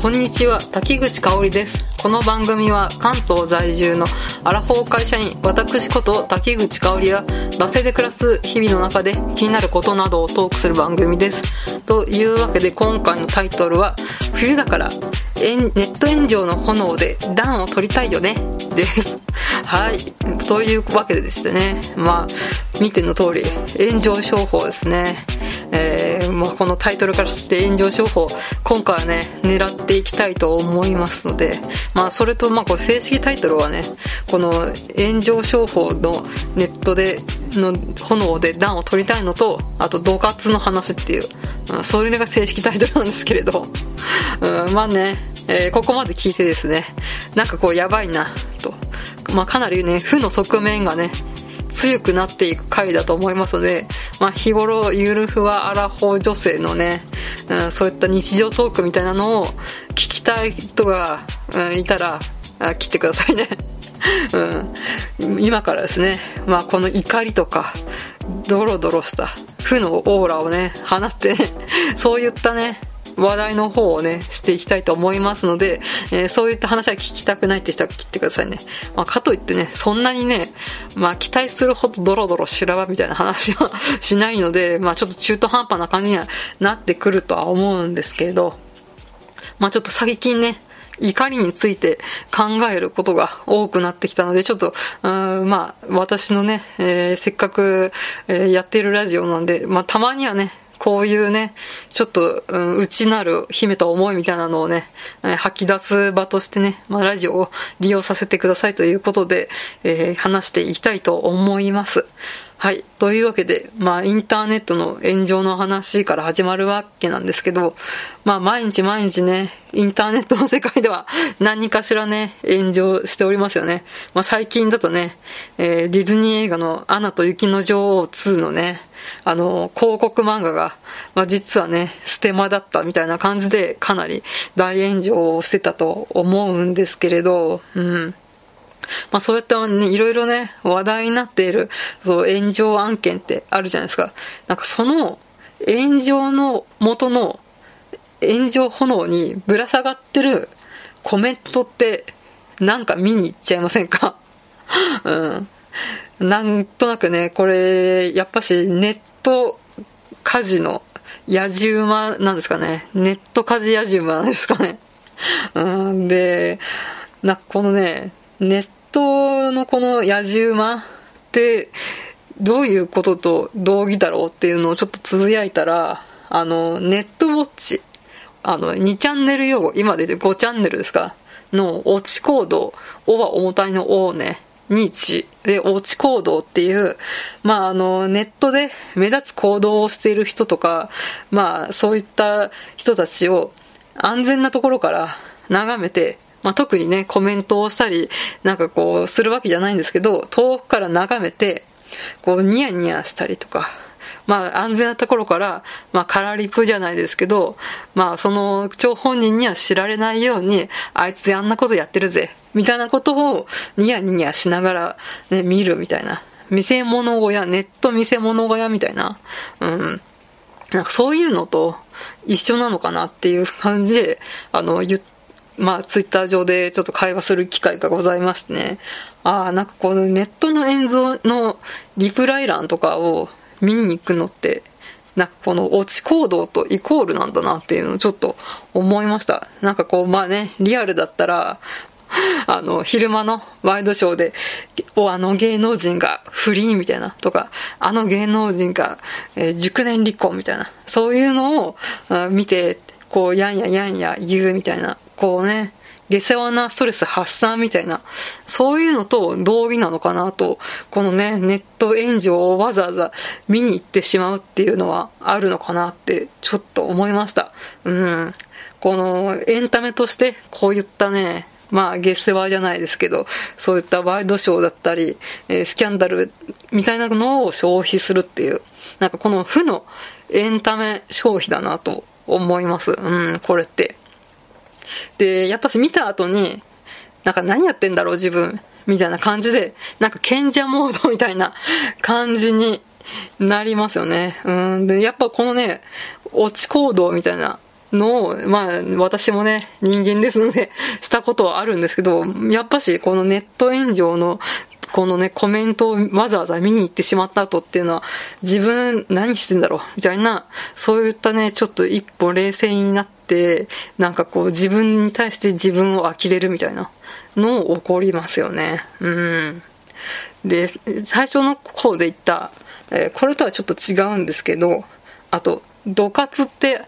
こんにちは滝口香織です。この番組は関東在住のアラフォー会社員私こと滝口香織が惰性で暮らす日々の中で気になることなどをトークする番組です。というわけで今回のタイトルは冬だからネット炎上の炎で暖を取りたいよね。です。はい。というわけででしてね。まあ見ての通り炎上商法ですね。えー、まあ、このタイトルからして炎上商法今回はね狙っていきたいと思いますのでまあそれとまあこう正式タイトルはねこの炎上商法のネットでの炎で暖を取りたいのとあと同活の話っていう、それが正式タイトルなんですけれど、うん、まあね、えー、ここまで聞いてですね。なんかこうやばいなと。まあかなりね負の側面がね強くなっていく回だと思いますので、まあ、日頃ゆるふわアラフォー女性のね、うん、そういった日常トークみたいなのを聞きたい人が、うん、いたら切ってくださいね、うん、今からですね、まあ、この怒りとかドロドロした負のオーラをね放ってねそういったね話題の方をね、していきたいと思いますので、えー、そういった話は聞きたくないって人は切ってくださいね。まあ、かといってね、そんなにね、まあ、期待するほどドロドロ修羅場みたいな話はしないので、まあ、ちょっと中途半端な感じにはなってくるとは思うんですけれど、まあ、ちょっと最近ね、怒りについて考えることが多くなってきたので、ちょっと、うんまあ、私のね、えー、せっかく、えー、やっているラジオなんで、まあ、たまにはね、こういうね、ちょっと、うん、内なる秘めた思いみたいなのをね、吐き出す場としてね、まあ、ラジオを利用させてくださいということで、えー、話していきたいと思います。はい。というわけで、まあ、インターネットの炎上の話から始まるわけなんですけど、まあ、毎日毎日ね、インターネットの世界では 何かしらね、炎上しておりますよね。まあ、最近だとね、えー、ディズニー映画のアナと雪の女王2のね、あの、広告漫画が、まあ、実はね、ステマだったみたいな感じで、かなり大炎上をしてたと思うんですけれど、うん。まあそういったね、いろいろね、話題になっている、そう、炎上案件ってあるじゃないですか。なんかその、炎上の元の、炎上炎にぶら下がってるコメントって、なんか見に行っちゃいませんかうん。なんとなくね、これ、やっぱしネットカジノ、野じ馬なんですかね。ネットカジ野じ馬なんですかね。うん、で、な、このね、ネットのこの野獣馬ってどういうことと同義だろうっていうのをちょっとつぶやいたら、あの、ネットウォッチ、あの、2チャンネル用語、今で言う5チャンネルですか？の落ちコード、O は重たいの O ね、ニーチで落ち行動っていう、まああの、ネットで目立つ行動をしている人とか、まあそういった人たちを安全なところから眺めて、まあ、特にね、コメントをしたり、なんかこう、するわけじゃないんですけど、遠くから眺めて、こう、ニヤニヤしたりとか、まあ、安全なところから、まあ、カラリプじゃないですけど、まあ、その、張本人には知られないように、あいつあんなことやってるぜ、みたいなことを、ニヤニヤしながら、ね、見るみたいな。見せ物小屋、ネット見せ物小屋みたいな。うん。なんかそういうのと一緒なのかなっていう感じで、あの、言って、まあ、ツイッター上でちょっと会話する機会がございましてね、ああ、なんかこのネットの演像のリプライ欄とかを見に行くのって、なんかこの落ち行動とイコールなんだなっていうのをちょっと思いました。なんかこう、まあね、リアルだったら、あの、昼間のワイドショーで、お、あの芸能人が不倫みたいな、とか、あの芸能人が、えー、熟年離婚みたいな、そういうのを見て、こう、やんややんや言うみたいなこうね、下世話なストレス発散みたいな、そういうのと同義なのかなと、このね、ネット炎上をわざわざ見に行ってしまうっていうのはあるのかなってちょっと思いました。うん。このエンタメとしてこういったね、まあ、下世話じゃないですけど、そういったワイドショーだったり、え、スキャンダルみたいなのを消費するっていう、なんかこの負のエンタメ消費だなと思います。うん、これって。で、やっぱし見た後に、なんか何やってんだろう自分、みたいな感じで、なんか賢者モードみたいな感じになりますよね。うん。で、やっぱこのね、落ち行動みたいなのを、まあ、私もね、人間ですので、したことはあるんですけど、やっぱし、このネット炎上の、このね、コメントをわざわざ見に行ってしまった後っていうのは、自分何してんだろうみたいな、そういったね、ちょっと一歩冷静になって、なんかこう、自分に対して自分を呆れるみたいなのを起こりますよね。うん。で、最初の方で言った、え、これとはちょっと違うんですけど、あと、土活って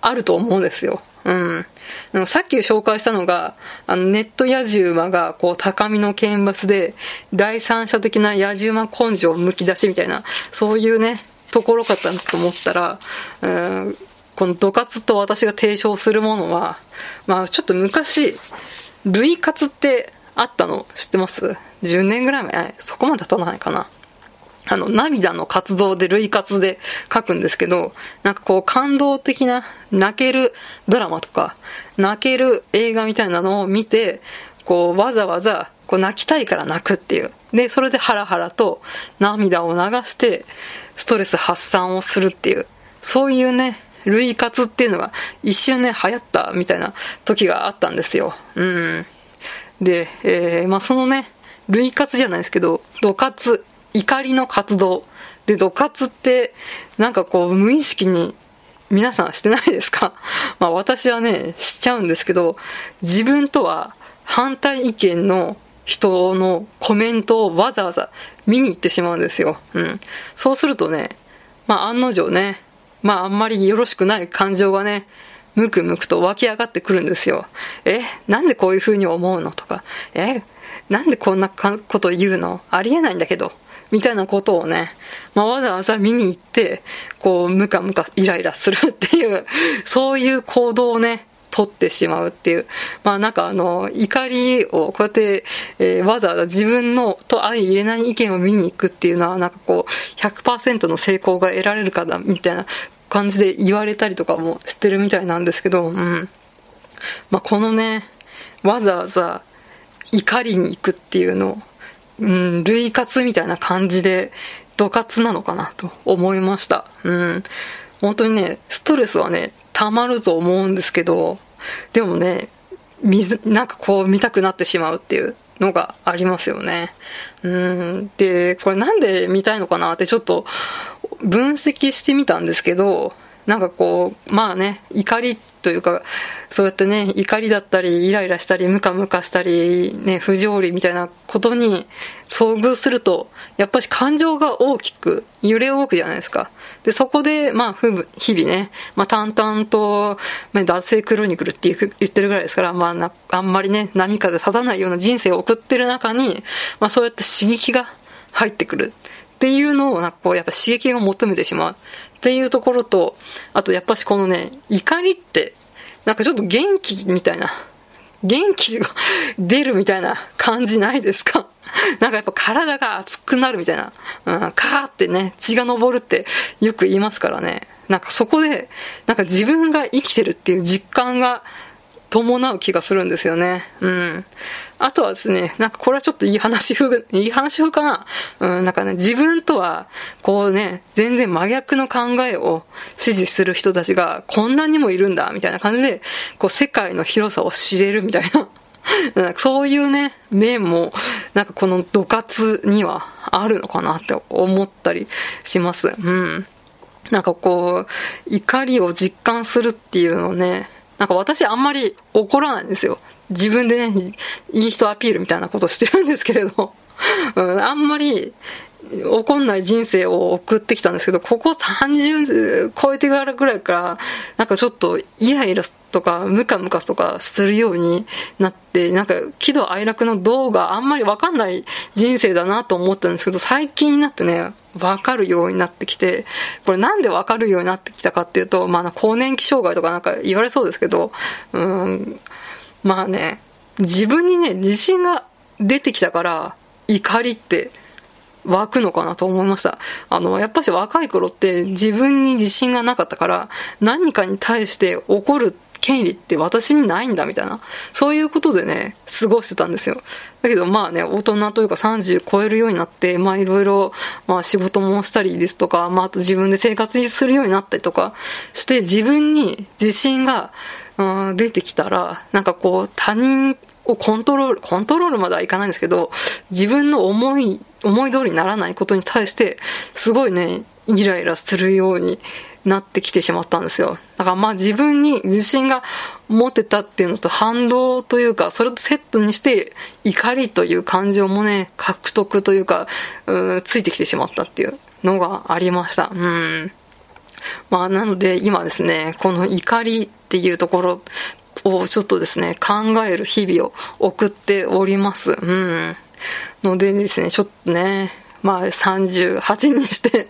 あると思うんですよ。うん。でもさっき紹介したのが、あのネット野獣馬がこう高みの剣抜で、第三者的な野獣馬根性をむき出しみたいな、そういうね、ところかったと思ったら、うん、この土活と私が提唱するものは、まあちょっと昔、類活ってあったの知ってます ?10 年ぐらい前？そこまで経たないかな？あの、涙の活動で類活で書くんですけど、なんかこう感動的な泣けるドラマとか、泣ける映画みたいなのを見て、こうわざわざこう泣きたいから泣くっていう。で、それでハラハラと涙を流してストレス発散をするっていう。そういうね、類活っていうのが一瞬ね、流行ったみたいな時があったんですよ。うん。で、えー、まあそのね、類活じゃないですけど、土活怒りの活動。で、土活って、なんかこう、無意識に皆さんしてないですか？まあ私はね、しちゃうんですけど、自分とは反対意見の人のコメントをわざわざ見に行ってしまうんですよ。うん。そうするとね、まあ案の定ね、まああんまりよろしくない感情がね、むくむくと湧き上がってくるんですよ。え、なんでこういう風に思うの？とか、え、なんでこんなこと言うの？ありえないんだけど。みたいなことをね、まあ、わざわざ見に行って、こう、ムカムカイライラするっていう、そういう行動をね、取ってしまうっていう。まあなんかあの、怒りをこうやって、えー、わざわざ自分のと相入れない意見を見に行くっていうのは、なんかこう、100%の成功が得られるかだ、みたいな感じで言われたりとかもしてるみたいなんですけど、うん。まあこのね、わざわざ怒りに行くっていうのを、うん、類活みたいな感じで、土活なのかなと思いました。うん。本当にね、ストレスはね、溜まると思うんですけど、でもね、水、なんかこう見たくなってしまうっていうのがありますよね。うん。で、これなんで見たいのかなってちょっと分析してみたんですけど、なんかこう、まあね、怒りというか、そうやってね、怒りだったり、イライラしたり、ムカムカしたり、ね、不条理みたいなことに遭遇すると、やっぱり感情が大きく揺れ動くじゃないですか。で、そこで、まあ、日々ね、まあ、淡々と、まあ、脱性クロニクルって言ってるぐらいですから、まあ、あんまりね、波風立たないような人生を送ってる中に、まあ、そうやって刺激が入ってくる。っていうのを、なんかこう、やっぱ刺激を求めてしまう。っていうところと、あとやっぱしこのね、怒りって、なんかちょっと元気みたいな、元気が出るみたいな感じないですか？なんかやっぱ体が熱くなるみたいな、うん、カーってね、血が昇るってよく言いますからね。なんかそこで、なんか自分が生きてるっていう実感が伴う気がするんですよね。うん。あとはですね、なんかこれはちょっといい話風、いい話風かな。うん、なんかね、自分とは、こうね、全然真逆の考えを支持する人たちがこんなにもいるんだ、みたいな感じで、こう世界の広さを知れるみたいな。なんかそういうね、面も、なんかこの土活にはあるのかなって思ったりします。うん。なんかこう、怒りを実感するっていうのをね、なんか私あんまり怒らないんですよ。自分でね、いい人アピールみたいなことしてるんですけれど、うん、あんまり怒んない人生を送ってきたんですけど、ここ30超えてからぐらいから、なんかちょっとイライラとかムカムカとかするようになって、なんか喜怒哀楽の動画あんまりわかんない人生だなと思ったんですけど、最近になってね、わかるようになってきて、これなんでわかるようになってきたかっていうと、まあ、更年期障害とかなんか言われそうですけど、うん、まあね、自分にね、自信が出てきたから、怒りって湧くのかなと思いました。あの、やっぱし若い頃って自分に自信がなかったから、何かに対して怒る権利って私にないんだみたいな、そういうことでね、過ごしてたんですよ。だけどまあね、大人というか30超えるようになって、まあいろいろ、まあ仕事もしたりですとか、まああと自分で生活するようになったりとかして、自分に自信が、うん、出てきたら、なんかこう他人をコントロール、コントロールまではいかないんですけど、自分の思い、思い通りにならないことに対して、すごいね、イライラするようになってきてしまったんですよ。だからまあ自分に自信が持てたっていうのと反動というか、それとセットにして怒りという感情もね、獲得というか、うついてきてしまったっていうのがありました。うん。まあなので今ですね、この怒りっていうところをちょっとですね、考える日々を送っております。うん。のでですね、ちょっとね、まあ38にして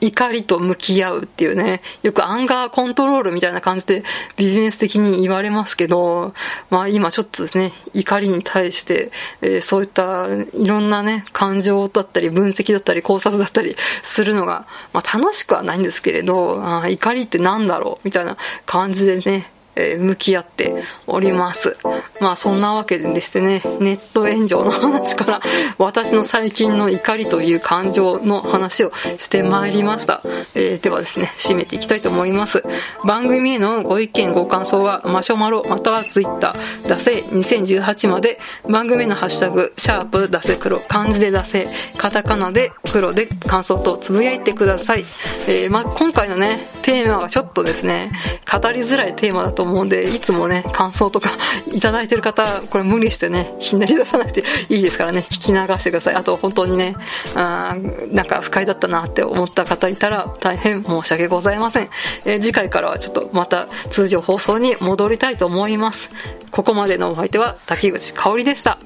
怒りと向き合うっていうね、よくアンガーコントロールみたいな感じでビジネス的に言われますけど、まあ今ちょっとですね、怒りに対して、えー、そういったいろんなね、感情だったり分析だったり考察だったりするのが、まあ楽しくはないんですけれど、あ怒りって何だろうみたいな感じでね、え向き合っております。まあそんなわけでしてね、ネット炎上の話から 私の最近の怒りという感情の話をしてまいりました。えー、ではですね、締めていきたいと思います。番組へのご意見ご感想はマシュマロまたはツイッター、ダセ2018まで番組のハッシュタグ、シャープダセ黒、漢字でダセ、カタカナで黒で感想とつぶやいてください。えー、まあ今回のね、テーマがちょっとですね、語りづらいテーマだと思うんで、いつもね、感想とか いただいてる方、これ無理してね、ひねり出さなくて いいですからね、聞き流してください。あと本当にね、あなんか不快だったなって思った方いたら大変申し訳ございません。えー、次回からはちょっとまた通常放送に戻りたいと思います。ここまでのお相手は滝口香織でした。